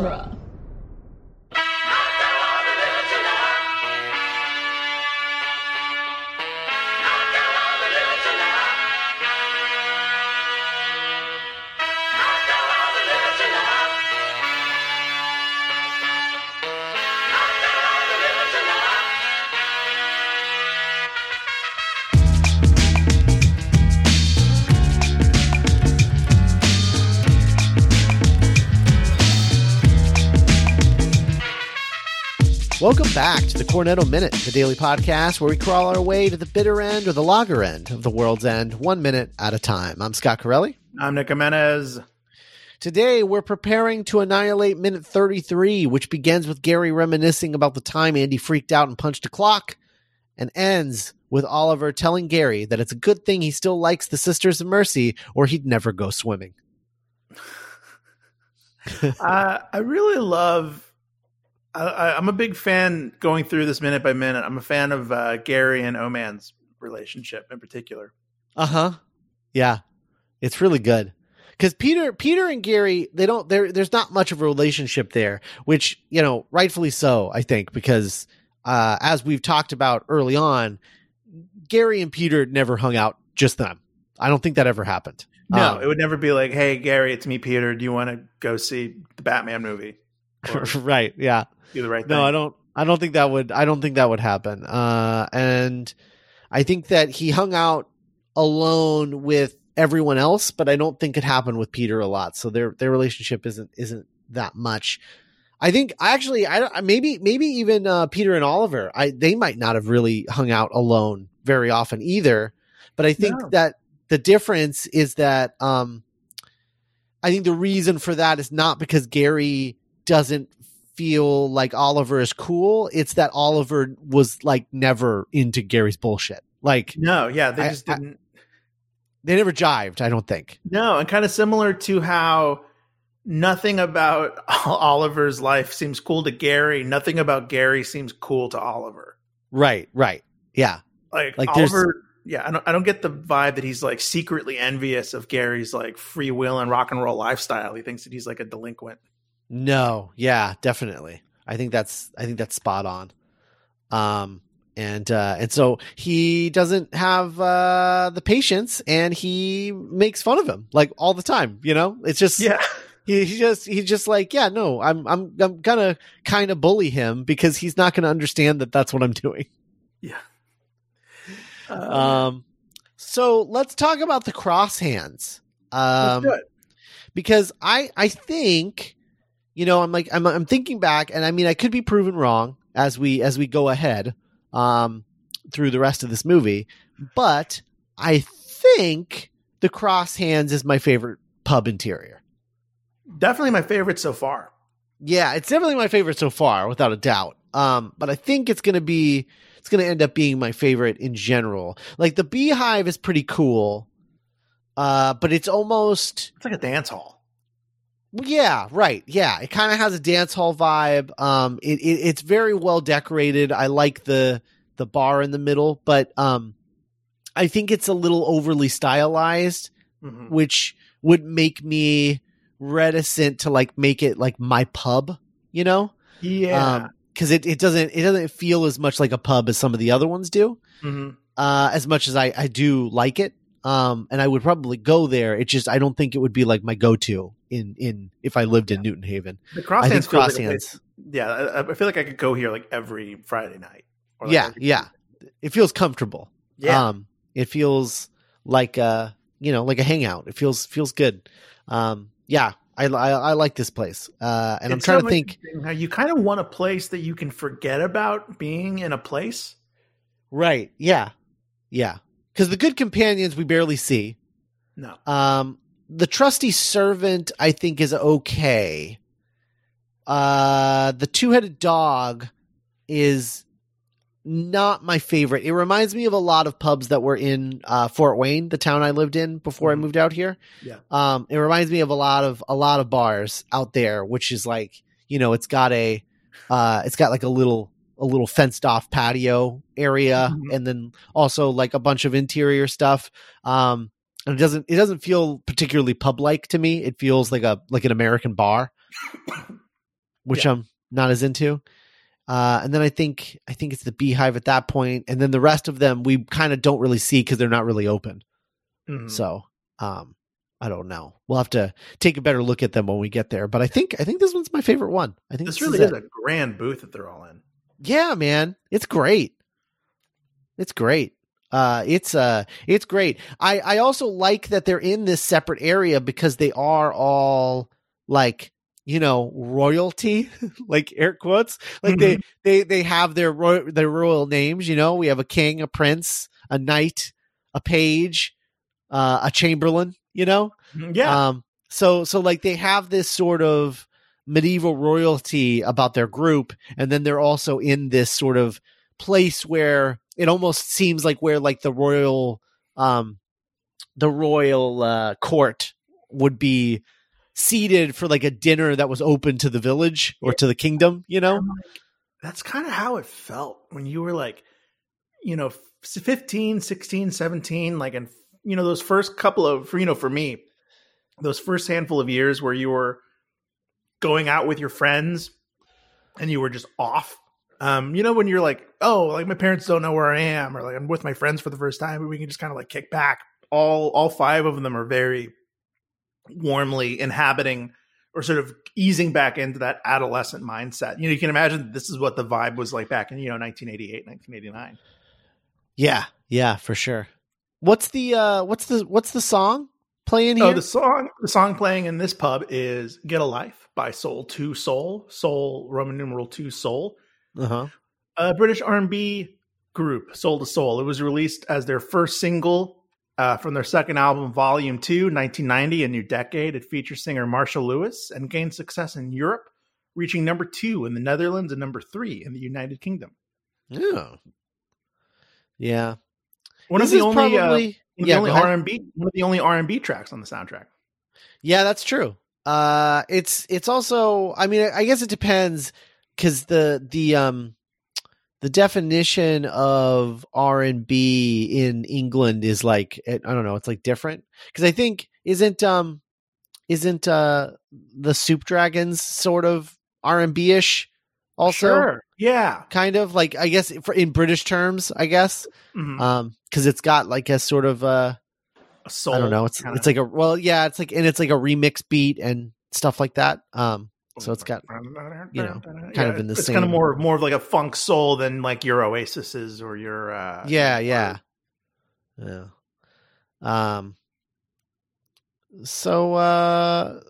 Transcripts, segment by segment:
genre. Back to the Cornetto Minute, the daily podcast where we crawl our way to the bitter end or the lager end of the world's end, one minute at a time. I'm Scott Corelli. I'm Nick Jimenez. Today, we're preparing to annihilate minute 33, which begins with Gary reminiscing about the time Andy freaked out and punched a clock, and ends with Oliver telling Gary that it's a good thing he still likes the Sisters of Mercy or he'd never go swimming. uh, I really love I, am a big fan going through this minute by minute. I'm a fan of uh, Gary and O-Man's relationship in particular. Uh huh. Yeah, it's really good because Peter, Peter and Gary, they don't. There, there's not much of a relationship there, which you know, rightfully so. I think because uh, as we've talked about early on, Gary and Peter never hung out just them. I don't think that ever happened. No, um, it would never be like, "Hey, Gary, it's me, Peter. Do you want to go see the Batman movie?" Right. Yeah do the right thing. No, I don't. I don't think that would. I don't think that would happen. Uh, and I think that he hung out alone with everyone else, but I don't think it happened with Peter a lot. So their their relationship isn't isn't that much. I think I actually I maybe maybe even uh, Peter and Oliver I they might not have really hung out alone very often either. But I think no. that the difference is that um, I think the reason for that is not because Gary doesn't feel like Oliver is cool. It's that Oliver was like never into Gary's bullshit. Like no, yeah, they just I, didn't. I, they never jived. I don't think. No, and kind of similar to how nothing about Oliver's life seems cool to Gary. Nothing about Gary seems cool to Oliver. Right. Right. Yeah. Like, like Oliver. Yeah, I don't. I don't get the vibe that he's like secretly envious of Gary's like free will and rock and roll lifestyle. He thinks that he's like a delinquent. No, yeah, definitely. I think that's I think that's spot on. Um and uh and so he doesn't have uh the patience and he makes fun of him like all the time, you know? It's just Yeah. He, he just he's just like, yeah, no, I'm I'm I'm gonna kind of bully him because he's not gonna understand that that's what I'm doing. Yeah. Uh, um so let's talk about the cross hands. Um because I I think you know, I'm like I'm I'm thinking back, and I mean, I could be proven wrong as we as we go ahead um, through the rest of this movie, but I think the Cross Hands is my favorite pub interior. Definitely my favorite so far. Yeah, it's definitely my favorite so far, without a doubt. Um, but I think it's gonna be it's gonna end up being my favorite in general. Like the Beehive is pretty cool, uh, but it's almost it's like a dance hall. Yeah, right. Yeah, it kind of has a dance hall vibe. Um, it, it, it's very well decorated. I like the the bar in the middle, but um, I think it's a little overly stylized, mm-hmm. which would make me reticent to like make it like my pub. You know? Yeah. Because um, it, it doesn't it doesn't feel as much like a pub as some of the other ones do. Mm-hmm. Uh, as much as I I do like it, um, and I would probably go there. It just I don't think it would be like my go to in in if I lived in Newton Haven. The cross hands, cross like yeah, I, I, feel like I could go here like every Friday night. Like yeah, yeah. It feels comfortable. Yeah, um, it feels like a you know like a hangout. It feels feels good. Um, yeah, I, I, I like this place. Uh, and it's I'm trying so to think how you kind of want a place that you can forget about being in a place. Right. Yeah. Yeah because the good companions we barely see. No. Um, the trusty servant I think is okay. Uh, the two-headed dog is not my favorite. It reminds me of a lot of pubs that were in uh, Fort Wayne, the town I lived in before mm-hmm. I moved out here. Yeah. Um, it reminds me of a lot of a lot of bars out there, which is like you know, it's got a, uh, it's got like a little a little fenced off patio area mm-hmm. and then also like a bunch of interior stuff um and it doesn't it doesn't feel particularly pub like to me it feels like a like an american bar which Yeah. I'm not as into. Uh, and then I think I think it's the Beehive at that point, and then the rest of them we kind of don't really see because they're not really open. Mhm. So um, I don't know. We'll have to take a better look at them when we get there. But I think I think this one's my favorite one. I think this really is is a grand booth that they're all in. Yeah, man. It's great. It's great. Uh it's uh it's great. I I also like that they're in this separate area because they are all like, you know, royalty, like air quotes. Like they they they have their royal their royal names, you know. We have a king, a prince, a knight, a page, uh a chamberlain, you know? Mhm. Yeah. Um, so so like they have this sort of medieval royalty about their group, and then they're also in this sort of place where it almost seems like where like the royal um the royal uh court would be seated for like a dinner that was open to the village or to the kingdom, you know? That's kind of how it felt when you were like, you know, f- 15, 16, 17, like, and, you know, those first couple of, you know, for me, those first handful of years where you were going out with your friends and you were just off. Um, you know, when you're like, oh, like my parents don't know where I am, or like I'm with my friends for the first time, we can just kind of like kick back. All all five of them are very warmly inhabiting or sort of easing back into that adolescent mindset. You know, you can imagine this is what the vibe was like back in, you know, 1988, 1989. Yeah, yeah, for sure. What's the uh what's the what's the song playing here? Oh, the song the song playing in this pub is Get a Life by Soul II Soul, Soul Roman numeral 2 Soul. Uh-huh. a British R&B group, Soul II Soul. It was released as their first single uh, from their second album, Volume 2, 1990, A New Decade. It features singer Marcia Lewis and gained success in Europe, reaching number two in the Netherlands and number three in the United Kingdom. Yeah. Yeah. One This of the only, uh, probably one yeah, the only. R&B, one of the only R&B tracks on the soundtrack. Yeah, that's true. Uh it's it's also I mean I guess it depends cuz the the um the definition of R&B in England is like I don't know, it's like different cuz I think isn't um isn't uh the Soup Dragons sort of R&B-ish also Sure. Yeah. kind of like I guess for in British terms, I guess. Mhm. Um cuz it's got like a sort of uh A soul. I don't know. It's it's like a well, yeah. It's like and it's like a remix beat and stuff like that. Um, so it's got you know, kind of in the it's kind of more more of like a funk soul than like your Oasis's or your uh yeah, yeah, yeah. Um. So, uh,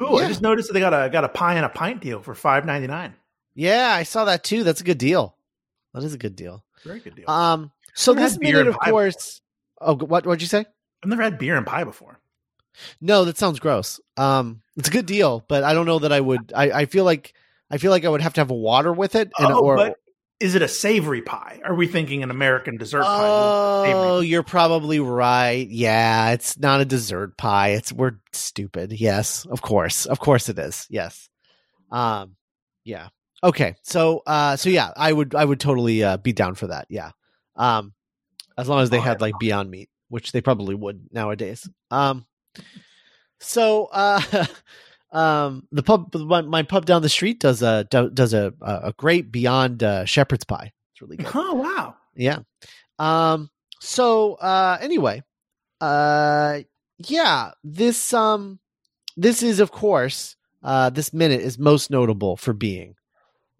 Ooh, yeah. I just noticed that they got a got a pie and a pint deal for five ninety nine. yeah, I saw that too. That's a good deal. That is a good deal. Very good deal. Um. So this beer minute, of course. Oh, what what'd you say? I've never had beer and pie before. No, that sounds gross. Um, it's a good deal, but I don't know that I would. I, I feel like I feel like I would have to have water with it, and oh, or but is it a savory pie? Are we thinking an American dessert pie? Oh, you're probably right. Yeah, it's not a dessert pie. It's we're stupid. Yes, of course. Of course it is. Yes. Um yeah. Okay. So uh so yeah, I would I would totally uh be down for that. Yeah. Um as long as they Oh, had like Beyond Meat, which they probably would nowadays. Um so uh um the pub my, my pub down the street does a does a a great Beyond uh, shepherd's pie. It's really good. Oh wow. Yeah. Um so uh anyway, uh yeah, this um this is of course uh this minute is most notable for being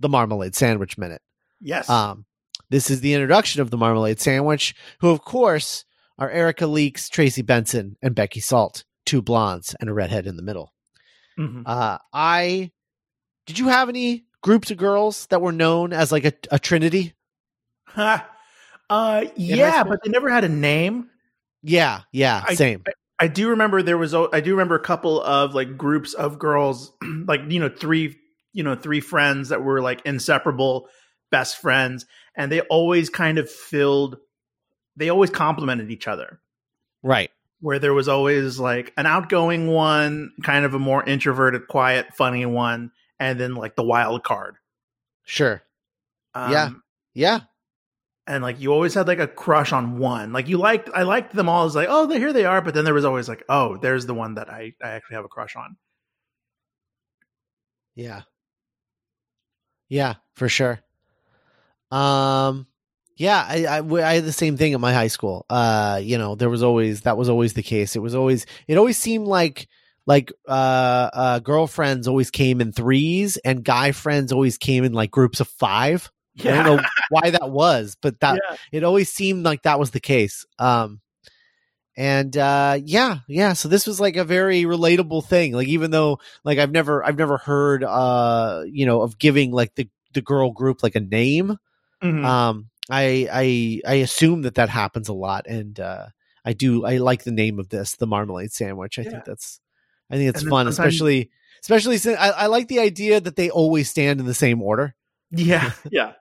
the marmalade sandwich minute. Yes. Um this is the introduction of the marmalade sandwich, who of course are Erica Leeks, Tracy Benson, and Becky Salt, two blondes and a redhead in the middle. Mhm. Uh I did you have any groups of girls that were known as like a, a trinity? Ha. uh, yeah, but they never had a name. Yeah, yeah, I- same. I do remember there was I do remember a couple of like groups of girls like you know three you know three friends that were like inseparable best friends and they always kind of filled they always complemented each other Right. where there was always like an outgoing one kind of a more introverted quiet funny one and then like the wild card Sure. um, Yeah. Yeah. and like you always had like a crush on one like you liked i liked them all as like oh here they are but then there was always like oh there's the one that i i actually have a crush on Yeah. Yeah, for sure. Um, yeah, I, I, I had the same thing at my high school. Uh, you know, there was always that was always the case. It was always it always seemed like like uh, uh girlfriends always came in threes and guy friends always came in like groups of five. Yeah. I don't know why that was, but that Yeah. it always seemed like that was the case. Um, and uh, yeah, yeah. So this was like a very relatable thing. Like even though like I've never I've never heard uh you know of giving like the the girl group like a name. Mhm. Um, I I I assume that that happens a lot, and uh, I do I like the name of this, the marmalade sandwich. I Yeah. think that's I think it's fun, especially especially since I, I like the idea that they always stand in the same order. Yeah, yeah.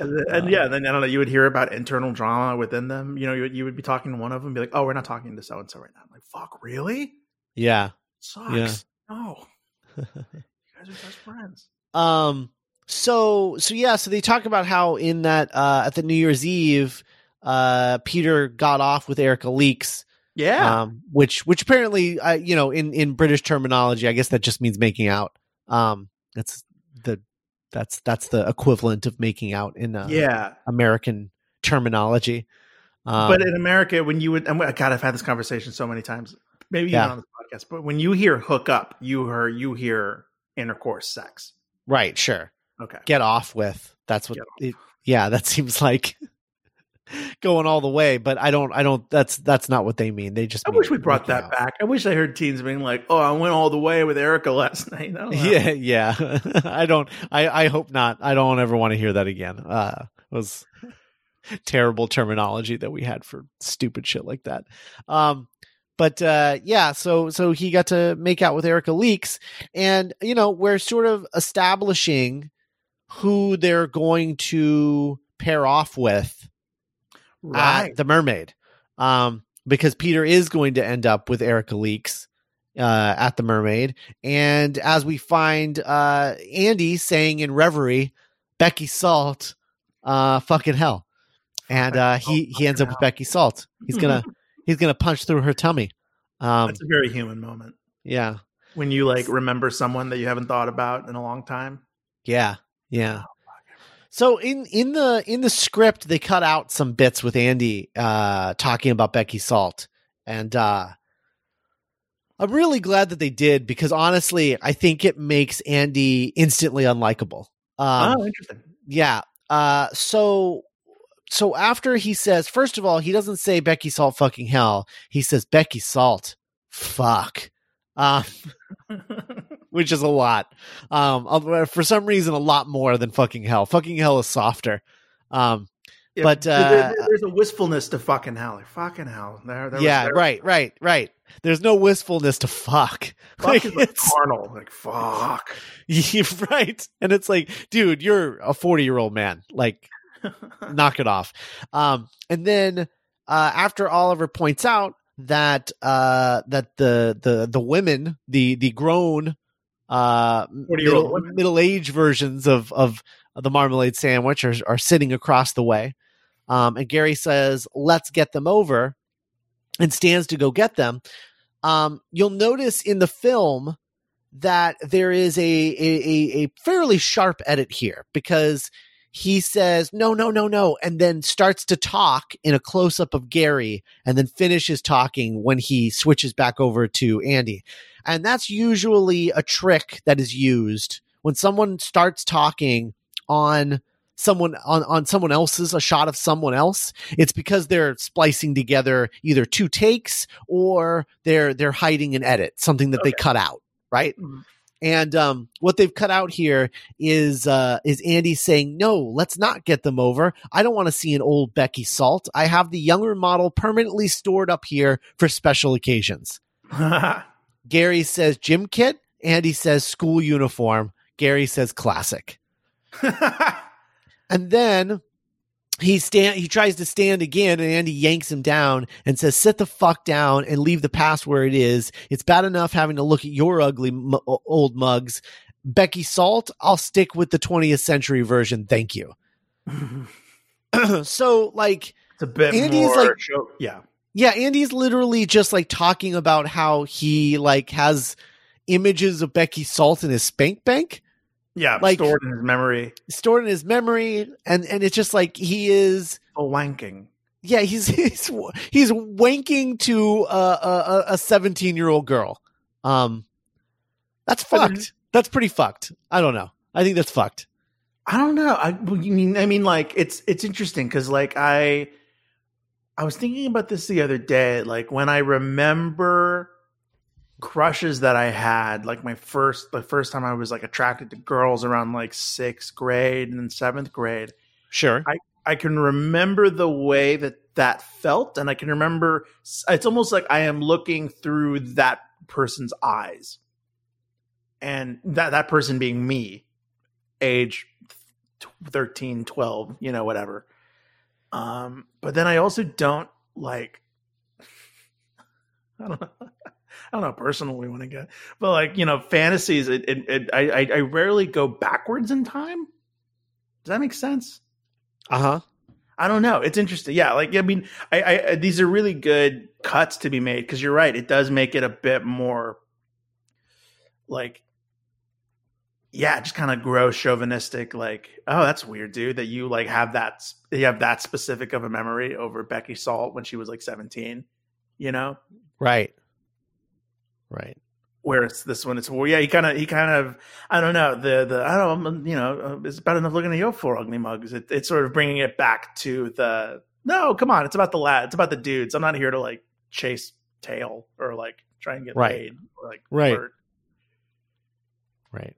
And, then, and yeah, then I don't know. You would hear about internal drama within them. You know, you would, you would be talking to one of them, and be like, "Oh, we're not talking to so and so right now." I'm like, "Fuck, really? Yeah. Sucks." Yeah. No, you guys are best friends. Um. So so yeah. So they talk about how in that uh at the New Year's Eve, uh Peter got off with Erica Leaks. Yeah, Um. Which which apparently, uh, you know, in in British terminology, I guess that just means making out. Um. That's the that's that's the equivalent of making out in uh, yeah. American terminology. Um, but in America, when you would, and God, I've had this conversation so many times. Maybe Yeah. even on this podcast, but when you hear hook up, you hear you hear intercourse, sex. right, sure. Okay, Get off with. That's what. It, yeah, that seems like going all the way. But I don't. I don't. That's that's not what they mean. They just. I wish we brought that out. back. I wish I heard teens being like, "Oh, I went all the way with Erica last night." I don't know. Yeah, yeah. I don't. I I hope not. I don't ever want to hear that again. Uh, it was terrible terminology that we had for stupid shit like that. Um, but uh, yeah. So so he got to make out with Erica Leaks, and you know we're sort of establishing who they're going to pair off with right. at the mermaid. Um because peter is going to end up with erica leaks uh at the mermaid. And as we find uh andy saying in reverie becky salt uh fucking hell. And uh he he ends up with becky salt. He's gonna he's gonna punch through her tummy. Um That's a very human moment. yeah. When you like remember someone that you haven't thought about in a long time. Yeah, yeah. So in in the in the script, they cut out some bits with Andy uh, talking about Becky Salt, and uh, I'm really glad that they did because honestly, I think it makes Andy instantly unlikable. Um, oh, interesting. yeah. Uh, so so after he says, first of all, he doesn't say Becky Salt fucking hell. He says Becky Salt fuck. Um, which is a lot. Um, for some reason, a lot more than fucking hell. Fucking hell is softer. Um, Yeah, But, uh, there- there's a wistfulness to fucking hell. Like, fucking hell. There, there was- yeah, there- right, right, right. There's no wistfulness to fuck. Fuck Like, is like carnal. Like fuck. right, and it's like, dude, you're a 40 year old man. Like, knock it off. Um, and then uh, after Oliver points out that uh, that the the the women, the the grown uh, middle, middle age versions of of the marmalade sandwich are are sitting across the way. Um, and Gary says, "Let's get them over," and stands to go get them. Um, you'll notice in the film that there is a a a fairly sharp edit here because he says no no no no and then starts to talk in a close up of Gary and then finishes talking when he switches back over to Andy. And that's usually a trick that is used when someone starts talking on someone on, on someone else's a shot of someone else. It's because they're splicing together either two takes or they're they're hiding an edit something that they cut out right? Mhm. And um, what they've cut out here is uh, is Andy saying, "No, let's not get them over. I don't want to see an old Becky Salt. I have the younger model permanently stored up here for special occasions." Gary says gym kit. Andy says school uniform. Gary says classic. And then he stand he tries to stand again and Andy yanks him down and says sit the fuck down and leave the past where it is. It's bad enough having to look at your ugly m- old mugs. Becky Salt, I'll stick with the 20th century version. Thank you. so like it's a bit Andy's more. like- show- yeah. yeah, Andy's literally just like talking about how he like has images of Becky Salt in his spank bank. Yeah, Like- stored in his memory. stored in his memory, and and it's just like he is. Oh, wanking. Yeah, he's he's he's wanking to a a seventeen year old girl. Um, that's then- fucked. That's pretty fucked. I don't know. I think that's fucked. I don't know. I mean I mean like it's it's interesting because like I I was thinking about this the other day. Like when I remember crushes that I had, like my first the first time I was like attracted to girls around like sixth grade and then seventh grade. Sure. I I can remember the way that that felt, and I can remember it's almost like I am looking through that person's eyes, and that that person being me, age 13, 12, you know, whatever. Um, but then I also don't like. I don't know. I don't know how personal we want to get, but like you know, fantasies. It, it, it I, I I rarely go backwards in time. Does that make sense? Uh huh. I don't know. It's interesting. Yeah, like I mean, I, I these are really good cuts to be made because you're right. It does make it a bit more like, yeah, just kind of gross, chauvinistic. Like, oh, that's weird, dude. That you like have that you have that specific of a memory over Becky Salt when she was like 17. You know, Right. Right. whereas this one, it's well, yeah, he kind of he kind of I don't know the the I don't know you know uh, it's bad enough looking at your four ugly mugs. It, it's sort of bringing it back to the no, come on, it's about the lad, it's about the dudes. I'm not here to like chase tail or like try and get Right. laid or like Right. flirt. Right.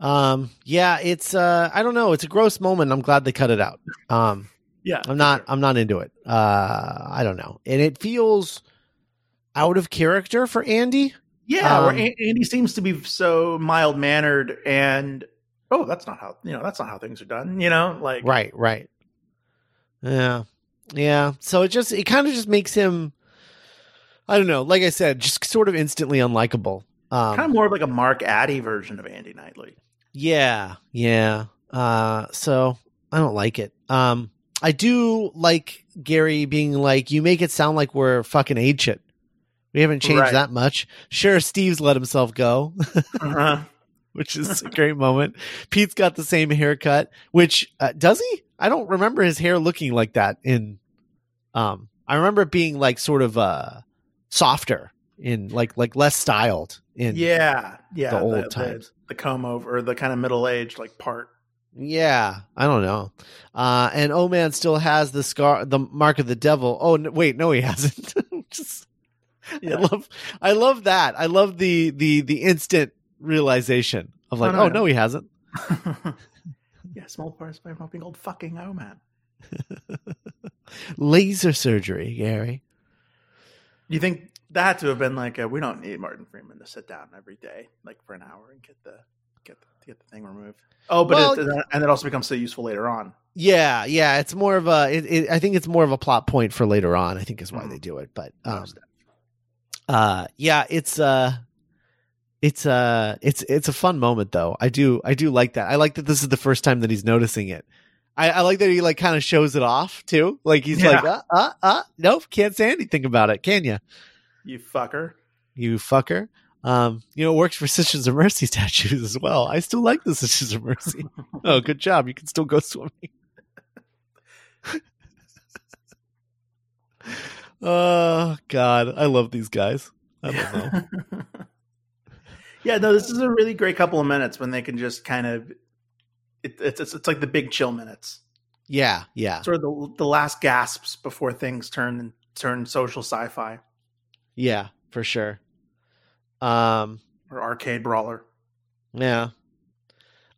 Um. Yeah. It's. Uh. I don't know. It's a gross moment. I'm glad they cut it out. Um. Yeah, I'm not. I'm not into it. Uh. I don't know. And it feels out of character for Andy. Yeah, Um, where An- Andy seems to be so mild mannered and oh, that's not how you know that's not how things are done. You know, like Right. Right. Yeah. Yeah. So it just. It kind of just makes him. I don't know. Like I said, just sort of instantly unlikable. Um, kind of more of like a Mark Addy version of Andy Knightley. Yeah, yeah. Uh so I don't like it. Um I do like Gary being like, you make it sound like we're fucking age shit. We haven't changed Right. that much. Sure, Steve's let himself go, Uh-huh. which is a great moment. Pete's got the same haircut, which uh, does he? I don't remember his hair looking like that in um I remember it being like sort of uh softer in like like less styled in yeah, yeah, the old times. the, comb over, or the kind of middle aged like part. Yeah, I don't know. Uh, and oh man still has the scar, the mark of the devil. Oh wait, no, he hasn't. Just, I love, I love that. I love the the the instant realization of like, Oh, no, oh no. he hasn't. yeah, small parts by being old fucking oh man. Laser surgery, Gary. You think that had to have been like a, we don't need Martin Freeman to sit down every day like for an hour and get the get the, get the thing removed. Oh, but Well- it, and it also becomes so useful later on. Yeah, yeah. It's more of a. It, it, I think it's more of a plot point for later on. I think is why Mhm. they do it. But um, uh, yeah, it's uh, it's uh, it's it's a fun moment though. I do I do like that. I like that this is the first time that he's noticing it. I, I like that he like kind of shows it off too. Like he's Yeah. like, uh, uh, uh, nope, can't say anything about it, can you? You fucker. You fucker. Um, you know, it works for Sisters of Mercy statues as well. I still like the Sisters of Mercy. oh, good job. You can still go swimming. oh God, I love these guys. I don't know. yeah, no, this is a really great couple of minutes when they can just kind of. It, it's, it's it's like the big chill minutes, Yeah, yeah, sort of the the last gasps before things turn turn social sci-fi yeah, for sure. Um, or arcade brawler. yeah.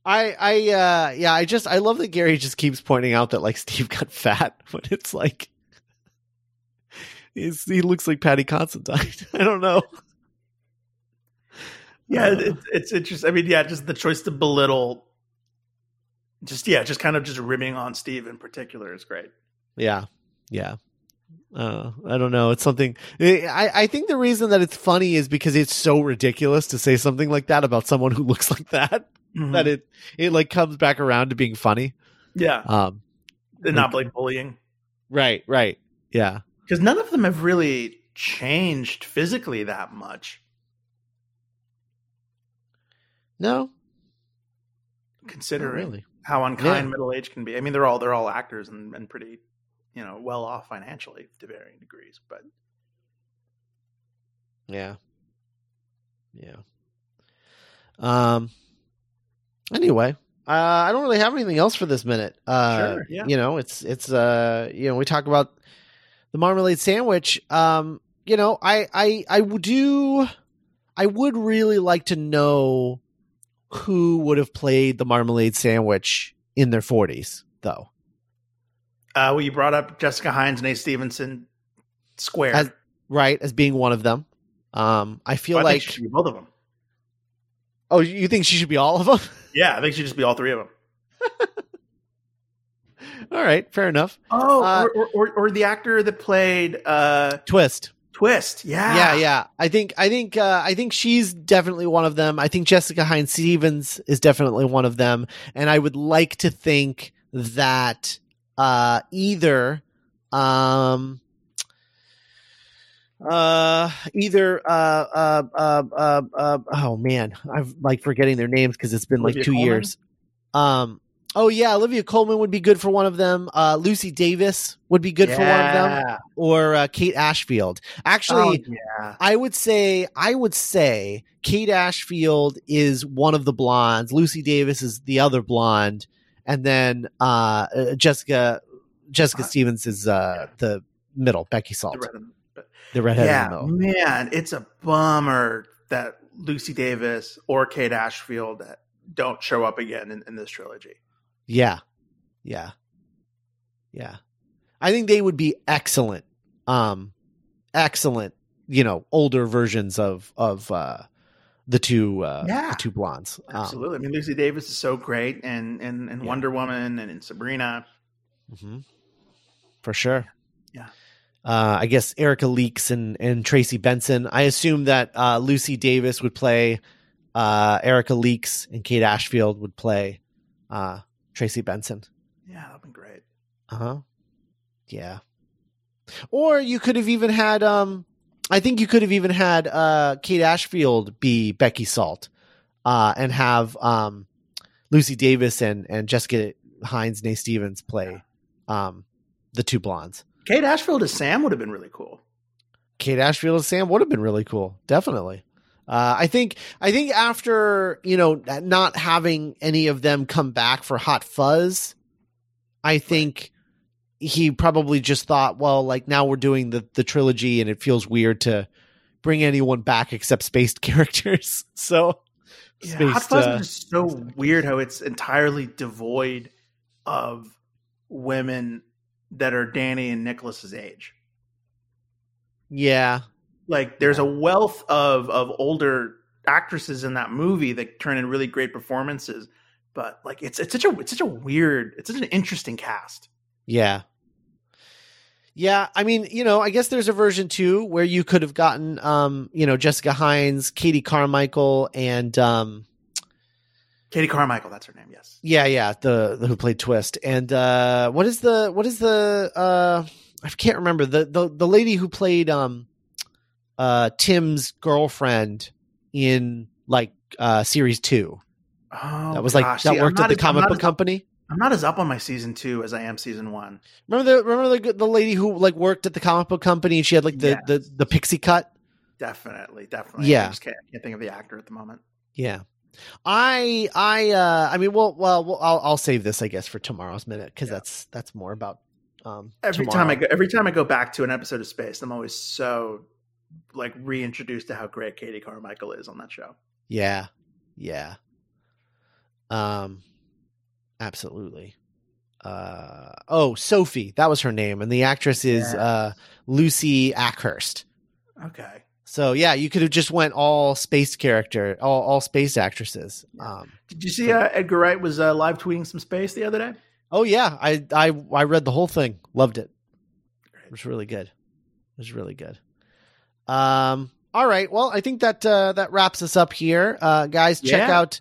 I, I, uh, yeah, I just, I love that Gary just keeps pointing out that like Steve got fat when it's like, he's, he looks like Paddy Considine. I don't know. Yeah, Uh, it, it's interesting. I mean, yeah, just the choice to belittle, just yeah, just kind of just ribbing on Steve in particular is great. Yeah, yeah. Uh, I don't know. It's something. I I think the reason that it's funny is because it's so ridiculous to say something like that about someone who looks like that. Mhm. That it it like comes back around to being funny. yeah, Um. and not like bullying Right. Right. Yeah. Because none of them have really changed physically that much. No. considering really? how unkind Yeah. middle age can be. I mean, they're all they're all actors and, and pretty, you know, well off financially to varying degrees. But Yeah. Yeah. Um. Anyway, uh, I don't really have anything else for this minute. Uh, Sure, yeah. You know, it's it's uh, you know, we talk about the marmalade sandwich. Um, you know, I I I would do. I would really like to know who would have played the marmalade sandwich in their forties, though. uh, well, you brought up Jessica Hynes, and A. Stevenson, Square. As- Right, as being one of them. Um, I feel I think like. she should be both of them. oh, you think she should be all of them? Yeah, I think she should just be all three of them. All right, fair enough. Oh, Uh, or, or, or the actor that played uh, Twist. Twist. Yeah, yeah yeah i think i think uh i think she's definitely one of them i think jessica hynes stevens is definitely one of them and i would like to think that uh either um uh either uh uh uh uh, uh oh man i'm like forgetting their names because it's been like Olivia two Colman? years um oh yeah olivia colman would be good for one of them uh lucy davis would be good for one of them or uh, kate ashfield actually Oh, yeah. I would say I would say Kate Ashfield is one of the blondes. Lucy Davis is the other blonde, and then uh, uh, Jessica Jessica Uh, Stevens is uh, the middle. Becky Salt, The red- but- the redhead yeah, middle. man, it's a bummer that Lucy Davis or Kate Ashfield don't show up again in, in this trilogy. Yeah, yeah, yeah. I think they would be excellent. Um, excellent. You know, older versions of of uh, the two uh, Yeah. the two blondes. Um, Absolutely. I mean, Lucy Davis is so great, and and and Yeah. Wonder Woman and in Sabrina. hmm For sure. Yeah. Uh, I guess Erica Leeks and, and Tracy Benson. I assume that uh, Lucy Davis would play uh, Erica Leeks and Kate Ashfield would play uh, Tracy Benson. Yeah, that'd been great. Uh huh. Yeah. Or you could have even had, um, I think you could have even had uh, Kate Ashfield be Becky Salt uh, and have um, Lucy Davis and, and Jessica Hynes, Nate Stevens play um, the two blondes. Kate Ashfield as Sam would have been really cool. Kate Ashfield as Sam would have been really cool. Definitely. Uh, I think I think after you know not having any of them come back for Hot Fuzz, I think he probably just thought, well, like now we're doing the the trilogy, and it feels weird to bring anyone back except spaced characters. So Yeah, Hot Fuzz uh, is so weird how it's entirely devoid of women that are Danny and Nicholas's age. yeah, Like there's a wealth of of older actresses in that movie that turn in really great performances, but like it's it's such a it's such a weird it's such an interesting cast. Yeah. Yeah, I mean, you know, I guess there's a version too where you could have gotten um, you know, Jessica Hynes, Katy Carmichael and um Katy Carmichael, that's her name. Yes. yeah, yeah, the, the who played Twist. And uh what is the what is the uh I can't remember the the the lady who played um uh Tim's girlfriend in like uh series 2. Oh, That was like gosh. that See, worked at the as- comic book as- company. I'm not as up on my season two as I am season one. Remember the remember the the lady who like worked at the comic book company and she had like the Yes. the the pixie cut? Definitely, definitely. Yeah. I just can't, I can't think of the actor at the moment. Yeah. I I uh I mean well well, well I'll I'll save this I guess for tomorrow's minute cuz Yeah. that's that's more about um Every tomorrow. time I go, every time I go back to an episode of Spaced, I'm always so like reintroduced to how great Katy Carmichael is on that show. Yeah. Yeah. Um absolutely. Uh oh, Sophie, that was her name and the actress is Yeah. uh Lucy Akhurst. Okay. So yeah, you could have just went all Spaced character, all all Spaced actresses. Um Did you see uh, Edgar Wright was uh, live tweeting some Spaced the other day? Oh yeah, I I I read the whole thing. Loved it. It was really good. It was really good. Um all right. Well, I think that uh that wraps us up here. Uh guys, check Yeah. out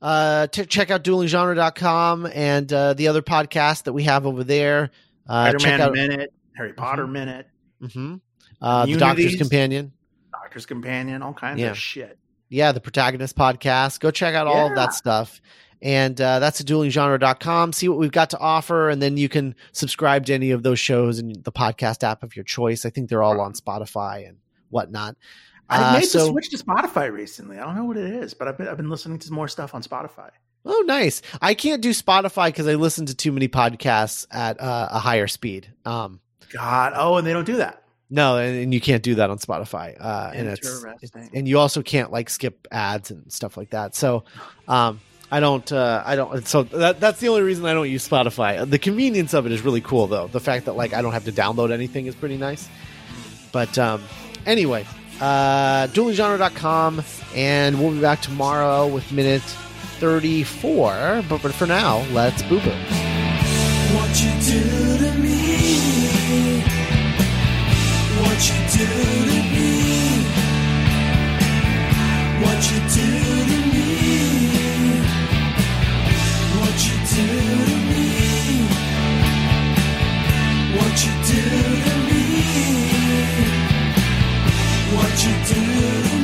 uh t- check out duelinggenre.com and uh the other podcast that we have over there. Uh check Spider-Man out Minute, Harry Potter Mhm. Minute, mhm. uh the Doctor's. Companion. Doctor's Companion, all kinds Yeah. of shit. Yeah, the Protagonist podcast. Go check out all of that stuff. And uh, that's at duelinggenre.com. See what we've got to offer. And then you can subscribe to any of those shows in the podcast app of your choice. I think they're all on Spotify and whatnot. I Uh, made so- the switch to Spotify recently. I don't know what it is, but I've been, I've been listening to more stuff on Spotify. Oh, nice. I can't do Spotify because I listen to too many podcasts at uh, a higher speed. Um, God, oh, and they don't do that. no, and, and you can't do that on Spotify. Uh, and it's, it's and you also can't like skip ads and stuff like that. So, um, I don't, uh, I don't. So that that's the only reason I don't use Spotify. The convenience of it is really cool, though. The fact that like I don't have to download anything is pretty nice. But um, anyway, uh, duelinggenre.com, and we'll be back tomorrow with minute 34. But, but for now, let's boo boo. What you do to me? What you do to me? What you do what you do to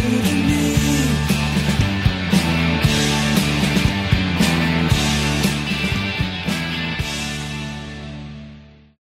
me.